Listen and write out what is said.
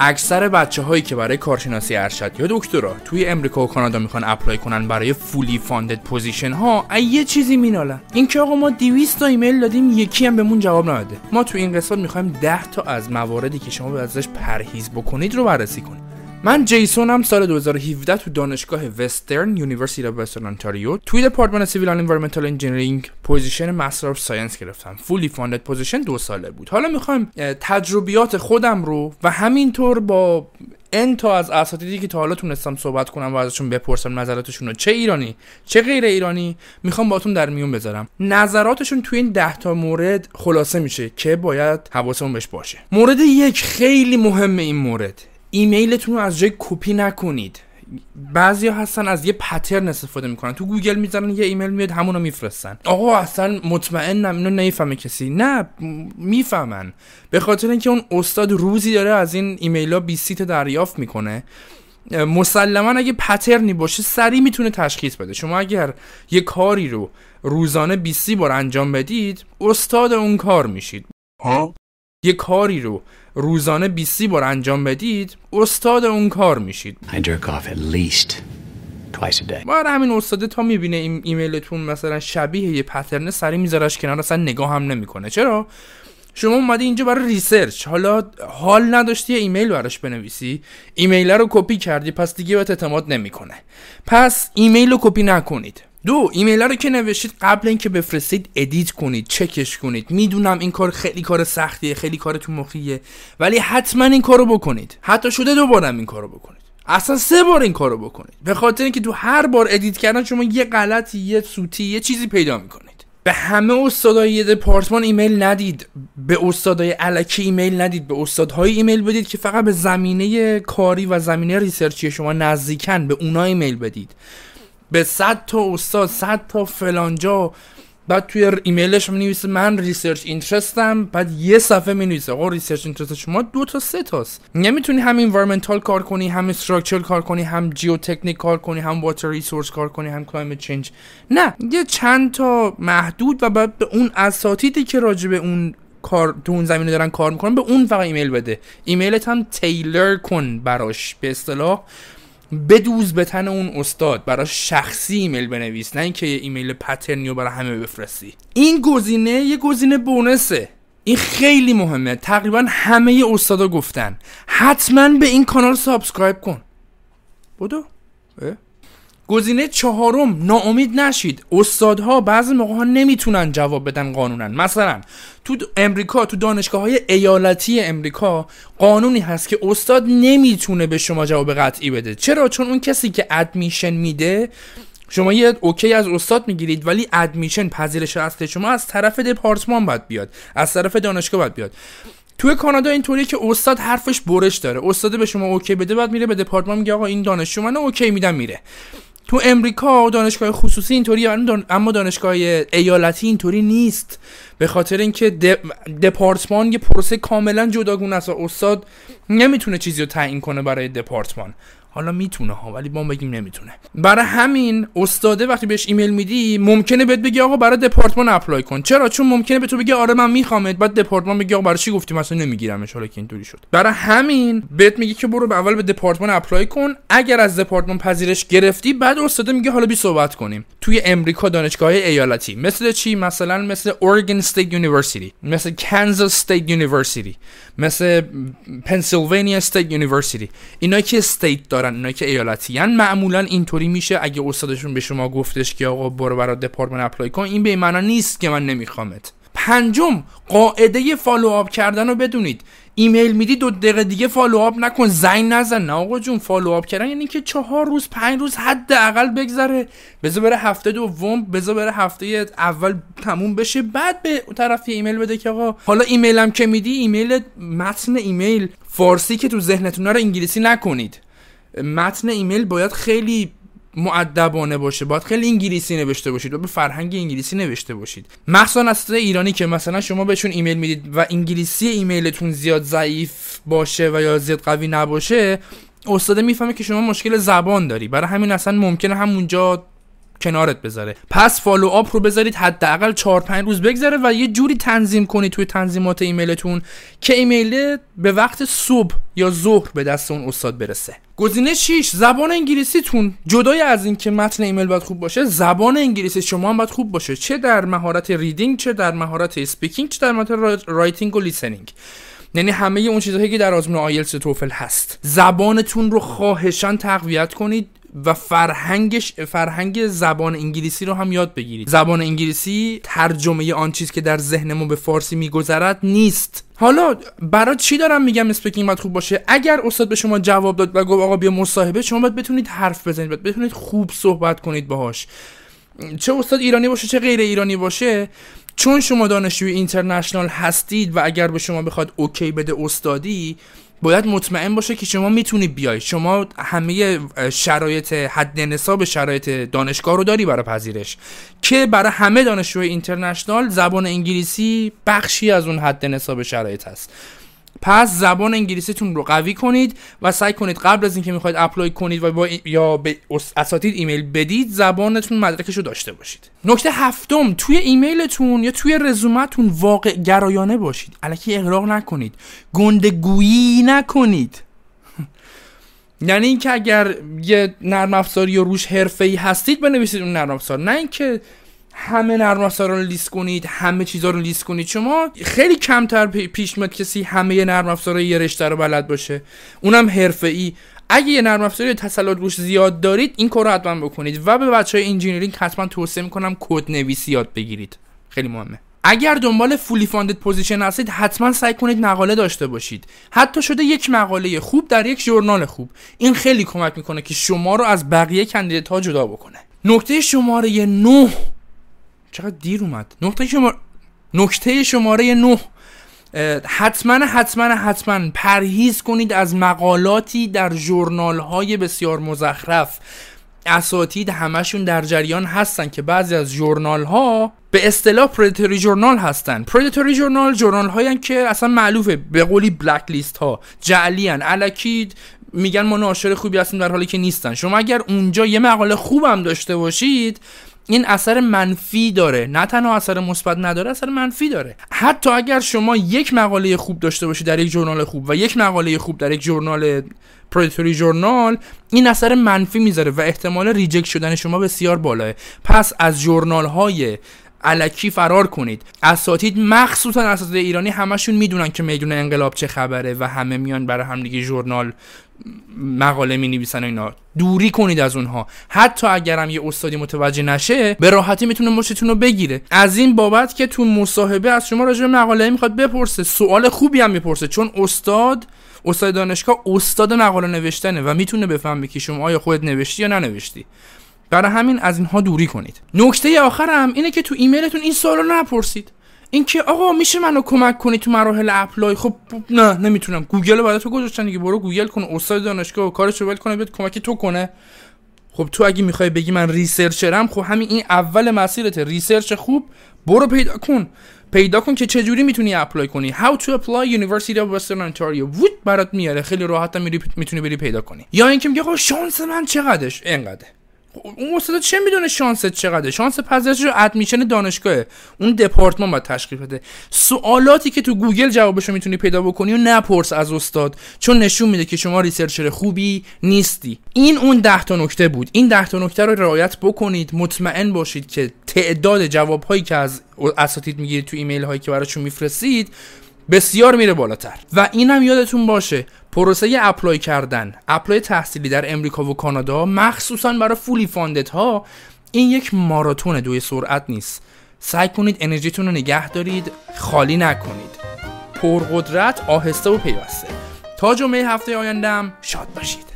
اکثر بچه هایی که برای کارشناسی ارشد یا دکترا توی امریکا و کانادا می‌خوان اپلای کنن برای فولی فاندد پوزیشن ها یه چیزی مینالن. اینکه آقا ما 200 تا ایمیل دادیم یکی هم بهمون جواب نداده ما تو این قسمت می‌خوایم 10 تا از مواردی که شما به ازش پرهیز بکنید رو بررسی کنیم. من جیسون هم سال 2017 تو دانشگاه وسترن یونیورسیتی اف وسترن انتاریو توی دپارتمان سیویل اند انوایرمنتال انجینیرینگ پوزیشن مستر اف ساینس گرفتم. فولی فاندد پوزیشن دو ساله بود. حالا می‌خوایم تجربیات خودم رو و همینطور با ان تا از اساتیدی که تا حالا تونستم صحبت کنم و ازشون بپرسم نظراتشون رو. چه ایرانی؟ چه غیر ایرانی؟ می‌خوام باتون در میون بذارم. نظراتشون توی این ده تا مورد خلاصه میشه که باید حواسمون بهش باشه. مورد یک خیلی مهمه این مورد. ایمیلتون رو از جای کپی نکنید. بعضی هستن از یه پترن استفاده می‌کنن. تو گوگل می‌زنن یه ایمیل میاد همونو میفرستن. آقا اصلا مطمئنم اینو نمی‌فهمه کسی. نه می‌فهمن. به خاطر اینکه اون استاد روزی داره از این ایمیل ها 20 تا دریافت می‌کنه. مسلما اگه پترنی باشه سریع می‌تونه تشخیص بده. شما اگر یه کاری رو روزانه 20 بار انجام بدید استاد اون کار میشید. ها یه کاری رو روزانه 20 بار انجام بدید استاد اون کار میشید. I jerk off at least twice a day. باید همین استاده تا می‌بینه این ایمیلتون مثلا شبیه یه پترن سری میذارش کنار اصلا نگاه هم نمی‌کنه. چرا؟ شما اومدی اینجا برای ریسرچ. حالا حال نداشتی یه ایمیل براش بنویسی. ایمیل رو کپی کردی پس دیگه بهت اعتماد نمی‌کنه. پس ایمیل رو کپی نکنید. دو ایمیل رو که نوشتید قبل اینکه بفرستید ادیت کنید چکش کنید. می‌دونم این کار خیلی کار سختیه خیلی کار تو مخیه ولی حتما این کارو بکنید. حتی شده دوبارم این کارو بکنید. اصلا سه بار این کارو بکنید. به خاطر اینکه تو هر بار ادیت کردن شما یه غلطی یه سوتی یه چیزی پیدا می‌کنید. به همه استادای یه دپارتمان ایمیل ندید. به استادای علکی ایمیل ندید. به استادهای ایمیل بدید که فقط به زمینه کاری و زمینه ریسرچی شما نزدیکن به اونا ایمیل بدید. به صد تا استاد صد تا فلانجا بعد توی ایمیلش می نویسه من ریسرچ اینترستم بعد یه صفحه می نویسه آقا ریسرچ اینترست شما دو تا سه تاست. نمی‌تونی هم انوایرمنتال کار کنی هم استراکچر کار کنی هم جیوتکنیک کار کنی هم واتر ریسورس کار کنی هم کلایمت چنج نه یه چند تا محدود و بعد به اون اساتیدی که راجع به اون کار تو اون زمینه دارن کار می‌کنن به اون فقط ایمیل بده. ایمیلت هم تیلر کن براش به اصطلاح. بدوز به تن اون استاد. برای شخصی ایمیل بنویس نه اینکه ایمیل پترنی رو برای همه بفرستی. این گزینه یه گزینه بونسه. این خیلی مهمه. تقریبا همه استادا گفتن. حتما به این کانال سابسکرایب کن. بودو؟ گزینه چهارم ناامید نشید. استادها بعضی موقع ها نمی‌تونن جواب بدن قانونا. مثلا تو امریکا تو دانشگاه های ایالتی امریکا قانونی هست که استاد نمی‌تونه به شما جواب قطعی بده. چرا؟ چون اون کسی که ادمیشن میده شما یه اوکی از استاد می‌گیرید ولی ادمیشن پذیرش اصل شما از طرف دپارتمان باید بیاد از طرف دانشگاه باید بیاد. توی کانادا اینطوریه که استاد حرفش برش داره. استاد به شما اوکی بده بعد میره به دپارتمان میگه آقا این دانشجو من اوکی میدم میره. تو امریکا دانشگاه خصوصی اینطوری اما دانشگاه ایالتی اینطوری نیست. به خاطر اینکه دپارتمان یه پروسه کاملا جداگونه است و استاد نمی‌تونه چیزی رو تعیین کنه برای دپارتمان. حالا می‌تونه ها ولی ما بگیم نمی‌تونه. برای همین استاده وقتی بهش ایمیل میدی ممکنه بهت بگی آقا برای دپارتمان اپلای کن. چرا؟ چون ممکنه به تو بگه آره من میخوامت بعد دپارتمان بگه آقا برای چی گفتی؟ مثلا نمیگیرمش. حالا که اینطوری شد. برای همین بهت میگه که برو به اول به دپارتمان اپلای کن. اگر از دپارتمان پذیرش گرفتی بعد استاده میگه حالا بی صحبت کنیم. توی امریکا دانشگاه ایالتی مثل چی؟ مثلا مثل اورگن استیت یونیورسیتی مثل کانزاس استیت یونیورسیتی مثل پنسیلوانیا استیت یونیورسیتی اینا که استیت اینا که ایالتی معمولا اینطوری میشه. اگه استادشون به شما گفتش که آقا برو برای دپارتمان اپلای کن این به معنا نیست که من نمیخوامت. پنجم قاعده فالو آپ کردن رو بدونید. ایمیل میدی دو دقیقه دیگه فالو آپ نکن. زنگ نزن. نه آقا جون فالو آپ کردن یعنی که چهار روز پنج روز حداقل بگذره. بذار بره هفته دوم بذار بره هفته اول تموم بشه. بعد به طرف ایمیل بده که آقا حالا ایمیلم که میدی؟ ایمیل متن ایمیل فارسی که تو ذهنتون رو انگلیسی نکنید. متن ایمیل باید خیلی معدبانه باشه. باید خیلی انگلیسی نوشته باشید و به فرهنگ انگلیسی نوشته باشید. مخصوصا از ایرانی که مثلا شما بهشون ایمیل می‌دید و انگلیسی ایمیلتون زیاد ضعیف باشه و یا زیاد قوی نباشه استاد می‌فهمه که شما مشکل زبان داری. برای همین اصلا ممکنه همونجا کنارت بذاره. پس فالو آپ رو بذارید حداقل 4 5 روز بگذره و یه جوری تنظیم کنید توی تنظیمات ایمیلتون که ایمیل به وقت صبح یا ظهر به دست اون استاد برسه. گزینه 6 زبان انگلیسیتون. جدای از اینکه متن ایمیل باید خوب باشه زبان انگلیسی شما هم باید خوب باشه. چه در مهارت ریدینگ چه در مهارت اسپیکینگ چه در مهارت رایتینگ و لیسنینگ یعنی همه اون چیزهایی که در آزمون آیلتس توفل هست. زبانتون رو خواهشان تقویت کنید. و فرهنگش فرهنگ زبان انگلیسی رو هم یاد بگیرید. زبان انگلیسی ترجمه آن چیز که در ذهنمون به فارسی میگذرد نیست. حالا برای چی دارم میگم speaking باید خوب باشه؟ اگر استاد به شما جواب داد و گفت آقا بیا مصاحبه شما باید بتونید حرف بزنید باید بتونید خوب صحبت کنید باهاش. چه استاد ایرانی باشه چه غیر ایرانی باشه چون شما دانشجوی international هستید و اگر به شما بخواد OK بده استادی باید مطمئن باشه که شما می‌تونید بیای. شما همه شرایط حد نصاب شرایط دانشگاه رو داری برای پذیرش. که برای همه دانشجوی international زبان انگلیسی بخشی از اون حد نصاب شرایط هست. پس زبان انگلیسیتون رو قوی کنید و سعی کنید قبل از اینکه می‌خواید apply کنید و با یا به اساتید ایمیل بدید زبانتون مدرکش رو داشته باشید. نکته هفتم توی ایمیلتون یا توی رزومتون واقع گرایانه باشید. الکی اغراق نکنید. گنده‌گویی نکنید. یعنی اینکه اگر یه نرم افزاری یا روش حرفه‌ای هستید بنویسید اون نرم افزار. نه اینکه همه نرم افزارا رو لیست کنید همه چیزا رو لیست کنید. شما خیلی کمتر پیش میاد کسی همه نرم افزارهای یه رشته رو بلد باشه. اونم ای اگه یه نرم افزاری تسلط روش زیاد دارید این کار رو حتما بکنید. و به بچه های engineering حتما توصیه می‌کنم کد نویسی یاد بگیرید. خیلی مهمه. اگر دنبال fully funded position هستید حتما سعی کنید مقاله داشته باشید. حتی شده یک مقاله خوب در یک ژورنال خوب. این خیلی کمک می‌کنه که شما رو از بقیه candidate ها جدا بکنه. نکته شماره 9 چقدر دیر اومد. نقطه شما نکته شماره 9 حتما حتما حتما پرهیز کنید از مقالاتی در journal های بسیار مزخرف. اساتید همشون در جریان هستن که بعضی از journal ها به اصطلاح predatory journal هستن. predatory journal journal هایی که اصلا معروفه. به قولی blacklist ها جعلی الکی میگن ما ناشر خوبی هستیم در حالی که نیستن. شما اگر اونجا یه مقاله خوبم داشته باشید این اثر منفی داره. نه تنها اثر مثبت نداره اثر منفی داره. حتی اگر شما یک مقاله خوب داشته باشید در یک ژورنال خوب و یک مقاله خوب در یک ژورنال predatory ژورنال این اثر منفی می‌ذاره و احتمال reject شدن شما بسیار بالاه. پس از ژورنال های الکی فرار کنید. اساتید مخصوصا اساتید ایرانی همشون می‌دونن که میدون انقلاب چه خبره و همه میان برای همدیگه ژورنال مقاله می نویسن اینا. دوری کنید از اونها. حتی اگرم یه استادی متوجه نشه به راحتی می‌تونه مچتون رو بگیره. از این بابت که تو مصاحبه از شما راجع به مقاله می‌خواد بپرسه. سوال خوبی هم می‌پرسه. چون استاد استاد دانشگاه استاد مقاله نوشتنه و می‌تونه بفهمه که شما آیا خودت نوشتی یا ننوشتی. برای همین از اینها دوری کنید. نکته آخرم اینه که تو ایمیلتون این سوال رو نپرسید. اینکه آقا میشه منو کمک کنی تو مراحل apply؟ خب نه نمی‌تونم. گوگل برا تو گذاشتن دیگه. برو گوگل کن استاد دانشگاه و کارشو ول کنه بیاد کمکی تو کنه. خب تو اگه می‌خوای بگی من researcher م خب همین این اول مسیرت research خوب برو پیدا کن. پیدا کن که چه جوری می‌تونی apply کنی. How to apply University of Western Ontario. زود برات میاره. خیلی راحت می‌تونی بری پیدا کنی. یا اینکه میگه شانس من چقدرش؟ اینقدر اون استاد چه می‌دونه شانست چقدره؟ شانس پذیرش رو admission دانشگاهه اون دپارتمان باید تشخیص بده. سوالاتی که تو گوگل جوابشو می‌تونی پیدا بکنی و نپرس از استاد چون نشون میده که شما researcher خوبی نیستی. این اون ده تا نکته بود. این ده تا نکته رو رعایت بکنید. مطمئن باشید که تعداد جوابهایی که از اساتید می‌گیرید تو ایمیل هایی که براشون میفرستید بسیار میره بالاتر. و اینم یادتون باشه پروسه apply کردن apply تحصیلی در امریکا و کانادا مخصوصا برای fully funded ها این یک ماراتون دوی سرعت نیست. سعی کنید انرژیتون رو نگه دارید خالی نکنید. پرقدرت آهسته و پیوسته. تا جمعه هفته آیندهم شاد باشید.